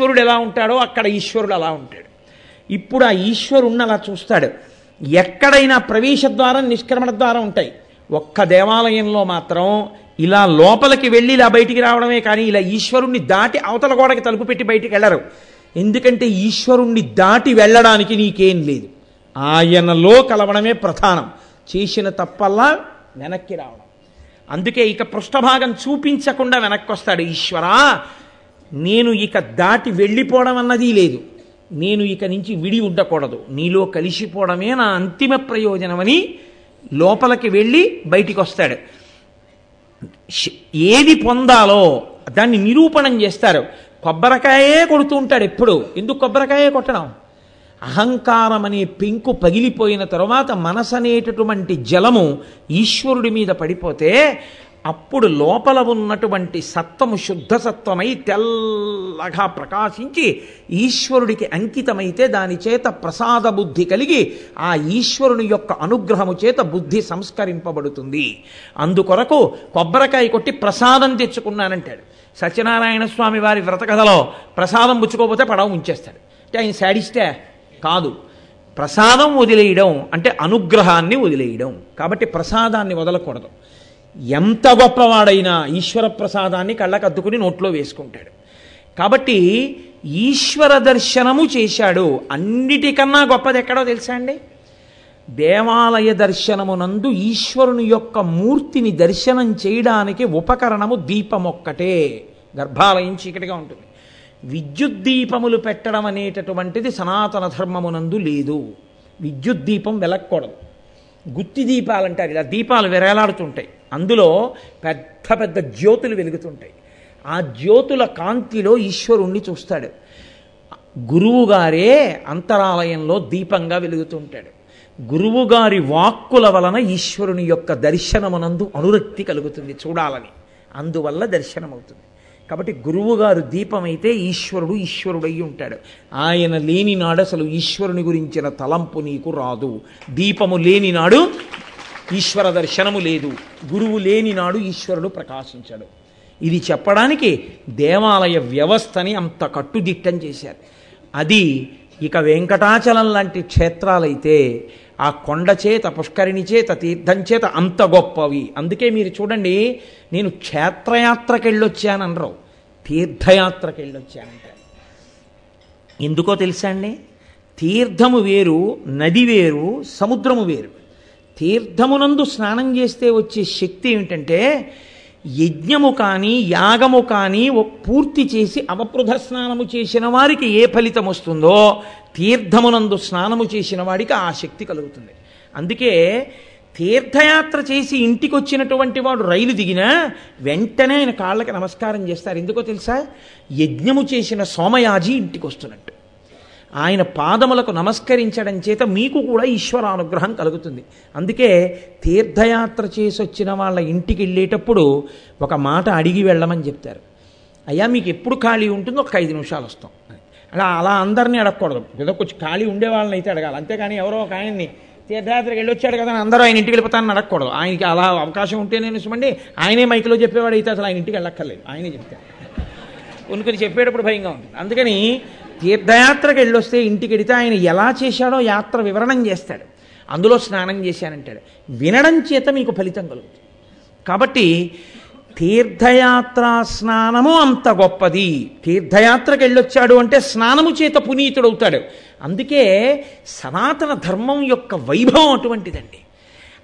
ఈశ్వరుడు ఎలా ఉంటాడో అక్కడ ఈశ్వరుడు అలా ఉంటాడు. ఇప్పుడు ఆ ఈశ్వరుణ్ణి అలా చూస్తాడు. ఎక్కడైనా ప్రవేశ ద్వారం నిష్క్రమణ ద్వారం ఉంటాయి. ఒక్క దేవాలయంలో మాత్రం ఇలా లోపలికి వెళ్ళి ఇలా బయటికి రావడమే కానీ ఇలా ఈశ్వరుణ్ణి దాటి అవతల గోడకి తలుపు పెట్టి బయటికి వెళ్ళరు. ఎందుకంటే ఈశ్వరుణ్ణి దాటి వెళ్ళడానికి నీకేం లేదు. ఆయనలో కలవడమే ప్రధానం. చేసిన తప్పల్లా వెనక్కి రావడం. అందుకే ఇక పృష్ఠభాగం చూపించకుండా వెనక్కి వస్తాడు ఈశ్వరా నేను ఇక దాటి వెళ్ళిపోవడం అన్నది లేదు. నేను ఇక నుంచి విడి ఉండకూడదు. నీలో కలిసిపోవడమే నా అంతిమ ప్రయోజనమని లోపలికి వెళ్ళి బయటికి వస్తాడు ఏది పొందాలో దాన్ని నిరూపణం చేస్తారు. కొబ్బరికాయే కొడుతూ ఉంటాడు ఎప్పుడు. ఎందుకు కొబ్బరికాయే కొట్టడం? అహంకారం అనే పెంకు పగిలిపోయిన తరువాత మనసు అనేటటువంటి జలము ఈశ్వరుడి మీద పడిపోతే అప్పుడు లోపల ఉన్నటువంటి సత్వము శుద్ధ సత్వమై తెల్లగా ప్రకాశించి ఈశ్వరుడికి అంకితమైతే దాని చేత ప్రసాద బుద్ధి కలిగి ఆ ఈశ్వరుని యొక్క అనుగ్రహము చేత బుద్ధి సంస్కరింపబడుతుంది. అందుకొరకు కొబ్బరికాయ కొట్టి ప్రసాదం తెచ్చుకున్నానంటాడు. సత్యనారాయణ స్వామి వారి వ్రతకథలో ప్రసాదం పుచ్చుకోకపోతే పడవ ఉంచేస్తాడు అంటే ఆయన శాడిస్తే కాదు. ప్రసాదం వదిలేయడం అంటే అనుగ్రహాన్ని వదిలేయడం. కాబట్టి ప్రసాదాన్ని వదలకూడదు. ఎంత గొప్పవాడైనా ఈశ్వర ప్రసాదాన్ని కళ్ళకద్దుకుని నోట్లో వేసుకుంటాడు. కాబట్టి ఈశ్వర దర్శనము చేశాడు. అన్నిటికన్నా గొప్పది ఎక్కడో తెలుసా అండి? దేవాలయ దర్శనమునందు ఈశ్వరుని యొక్క మూర్తిని దర్శనం చేయడానికి ఉపకరణము దీపం ఒక్కటే గర్భాలయం చీకటిగా ఉంటుంది. విద్యుత్ దీపములు పెట్టడం అనేటటువంటిది సనాతన ధర్మమునందు లేదు. విద్యుత్ దీపం వెలక్కూడదు. గుత్తి దీపాలు అంటారు ఇలా. దీపాలు విరేలాడుతుంటాయి. అందులో పెద్ద పెద్ద జ్యోతులు వెలుగుతుంటాయి. ఆ జ్యోతుల కాంతిలో ఈశ్వరుణ్ణి చూస్తాడు. గురువుగారే అంతరాలయంలో దీపంగా వెలుగుతుంటాడు. గురువుగారి వాక్కుల వలన ఈశ్వరుని యొక్క దర్శనమునందు అనురక్తి కలుగుతుంది చూడాలని. అందువల్ల దర్శనమవుతుంది. కాబట్టి గురువుగారు దీపమైతే ఈశ్వరుడు ఈశ్వరుడై ఉంటాడు. ఆయన లేని నాడు అసలు ఈశ్వరుని గురించిన తలంపు నీకు రాదు. దీపము లేని నాడు ఈశ్వర దర్శనము లేదు. గురువు లేని నాడు ఈశ్వరుడు ప్రకాశించాడు. ఇది చెప్పడానికి దేవాలయ వ్యవస్థని అంత కట్టుదిట్టం చేశారు. అది ఇక వెంకటాచలం లాంటి క్షేత్రాలైతే ఆ కొండ చేత పుష్కరిణి చేత తీర్థం చేత అంత గొప్పవి. అందుకే మీరు చూడండి నేను క్షేత్రయాత్రకి వెళ్ళొచ్చాననరు తీర్థయాత్రకి వెళ్ళొచ్చానంటారు ఎందుకో తెలుసా అండి? తీర్థము వేరు నది వేరు సముద్రము వేరు. తీర్థమునందు స్నానం చేస్తే వచ్చే శక్తి ఏమిటంటే యజ్ఞము కానీ యాగము కానీ పూర్తి చేసి అవపృధ స్నానము చేసిన వారికి ఏ ఫలితం వస్తుందో తీర్థమునందు స్నానము చేసిన వాడికి ఆ శక్తి కలుగుతుంది. అందుకే తీర్థయాత్ర చేసి ఇంటికి వచ్చినటువంటి వాడు రైలు దిగినా వెంటనే ఆయన కాళ్ళకి నమస్కారం చేస్తారు. ఎందుకో తెలుసా? యజ్ఞము చేసిన సోమయాజి ఇంటికి వస్తున్నట్టు ఆయన పాదములకు నమస్కరించడం చేత మీకు కూడా ఈశ్వరానుగ్రహం కలుగుతుంది. అందుకే తీర్థయాత్ర చేసి వచ్చిన వాళ్ళ ఇంటికి వెళ్ళేటప్పుడు ఒక మాట అడిగి వెళ్ళమని చెప్తారు. అయ్యా మీకు ఎప్పుడు ఖాళీ ఉంటుందో ఒక ఐదు నిమిషాలు వస్తాం. అలా అలా అందరినీ అడగకూడదు. ఏదో కొంచెం ఖాళీ ఉండే వాళ్ళని అయితే అడగాలి. అంతేకాని ఎవరో ఒక ఆయన్ని తీర్థయాత్రకి వెళ్ళి వచ్చాడు కదా అందరూ ఆయన ఇంటికి వెళ్ళిపోతానని అడగకూడదు. ఆయనకి అలా అవకాశం ఉంటే నేను ఇష్టమండి ఆయనే మైక్లో చెప్పేవాడు అయితే అసలు ఆయన ఇంటికి వెళ్ళక్కర్లేదు. ఆయనే చెప్తారు కొన్ని కొన్ని చెప్పేటప్పుడు భయంగా ఉంటుంది. అందుకని తీర్థయాత్రకు వెళ్ళొస్తే ఇంటికి వెడితే ఆయన ఎలా చేశాడో యాత్ర వివరణం చేస్తాడు. అందులో స్నానం చేశానంటాడు. వినడం చేత మీకు ఫలితం కలుగుతుంది. కాబట్టి తీర్థయాత్ర స్నానము అంత గొప్పది. తీర్థయాత్రకు వెళ్ళొచ్చాడు అంటే స్నానము చేత పునీతుడవుతాడు. అందుకే సనాతన ధర్మం యొక్క వైభవం అటువంటిదండి.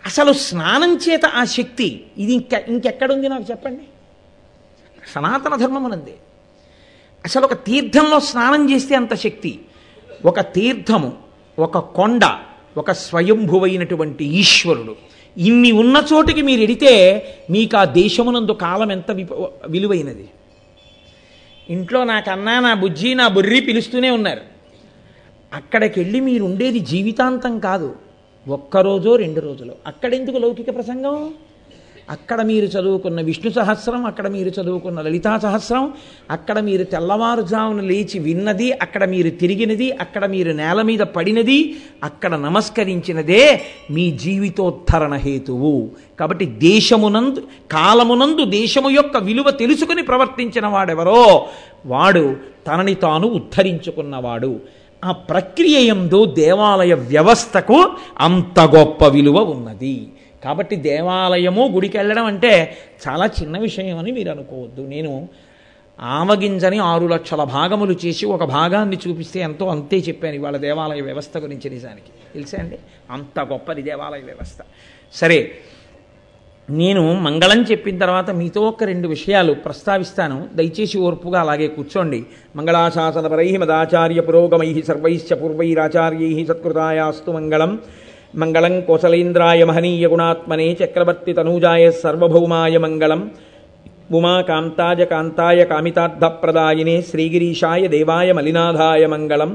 అసలు స్నానం చేత ఆ శక్తి ఇది ఇంక ఇంకెక్కడుంది నాకు చెప్పండి? సనాతన ధర్మమునందే. అసలు ఒక తీర్థంలో స్నానం చేస్తే అంత శక్తి. ఒక తీర్థము ఒక కొండ ఒక స్వయంభువైనటువంటి ఈశ్వరుడు. ఇన్ని ఉన్న చోటికి మీరు ఎడితే మీకు ఆ దేశమునందు కాలం ఎంత విప- విలువైనది. ఇంట్లో నాకన్నా నా బుజ్జి నా బుర్రి పిలుస్తూనే ఉన్నారు. అక్కడికి వెళ్ళి మీరు ఉండేది జీవితాంతం కాదు. ఒక్కరోజో రెండు రోజులు. అక్కడెందుకు లౌకిక ప్రసంగం? అక్కడ మీరు చదువుకున్న విష్ణు సహస్రం అక్కడ మీరు చదువుకున్న లలితా సహస్రం అక్కడ మీరు తెల్లవారుజామున లేచి విన్నది అక్కడ మీరు తిరిగినది అక్కడ మీరు నేల మీద పడినది అక్కడ నమస్కరించినదే మీ జీవితోద్ధరణ హేతువు. కాబట్టి దేశమునందు కాలమునందు దేశము యొక్క విలువ తెలుసుకుని ప్రవర్తించిన వాడెవరో వాడు తనని తాను ఉద్ధరించుకున్నవాడు. ఆ ప్రక్రియ ఎందు దేవాలయ వ్యవస్థకు అంత గొప్ప విలువ ఉన్నది. కాబట్టి దేవాలయము గుడికి వెళ్ళడం అంటే చాలా చిన్న విషయం అని మీరు అనుకోవద్దు. నేను ఆవగింజని ఆరు లక్షల భాగములు చేసి ఒక భాగాన్ని చూపిస్తే ఎంతో అంతే చెప్పాను ఇవాళ దేవాలయ వ్యవస్థ గురించి నిజానికి. తెలుసా అండి? అంత గొప్పది దేవాలయ వ్యవస్థ. సరే నేను మంగళం చెప్పిన తర్వాత మీతో ఒక రెండు విషయాలు ప్రస్తావిస్తాను. దయచేసి ఓర్పుగా అలాగే కూర్చోండి. మంగళాశాసనపరై మదాచార్య పురోగమై సర్వైశ్చ పూర్వైరాచార్యై సత్కృతాయాస్తు మంగళం. మంగళం కోసలేంద్రాయ మహనీయ గుణాత్మనే చక్రవర్తి తనూజాయ సర్వభౌమాయ మంగళం ఉమా కాంతాయ కాంతాయ కామితార్థప్రదాయినే శ్రీగిరీషాయ దేవాయ మలినాథాయ మంగళం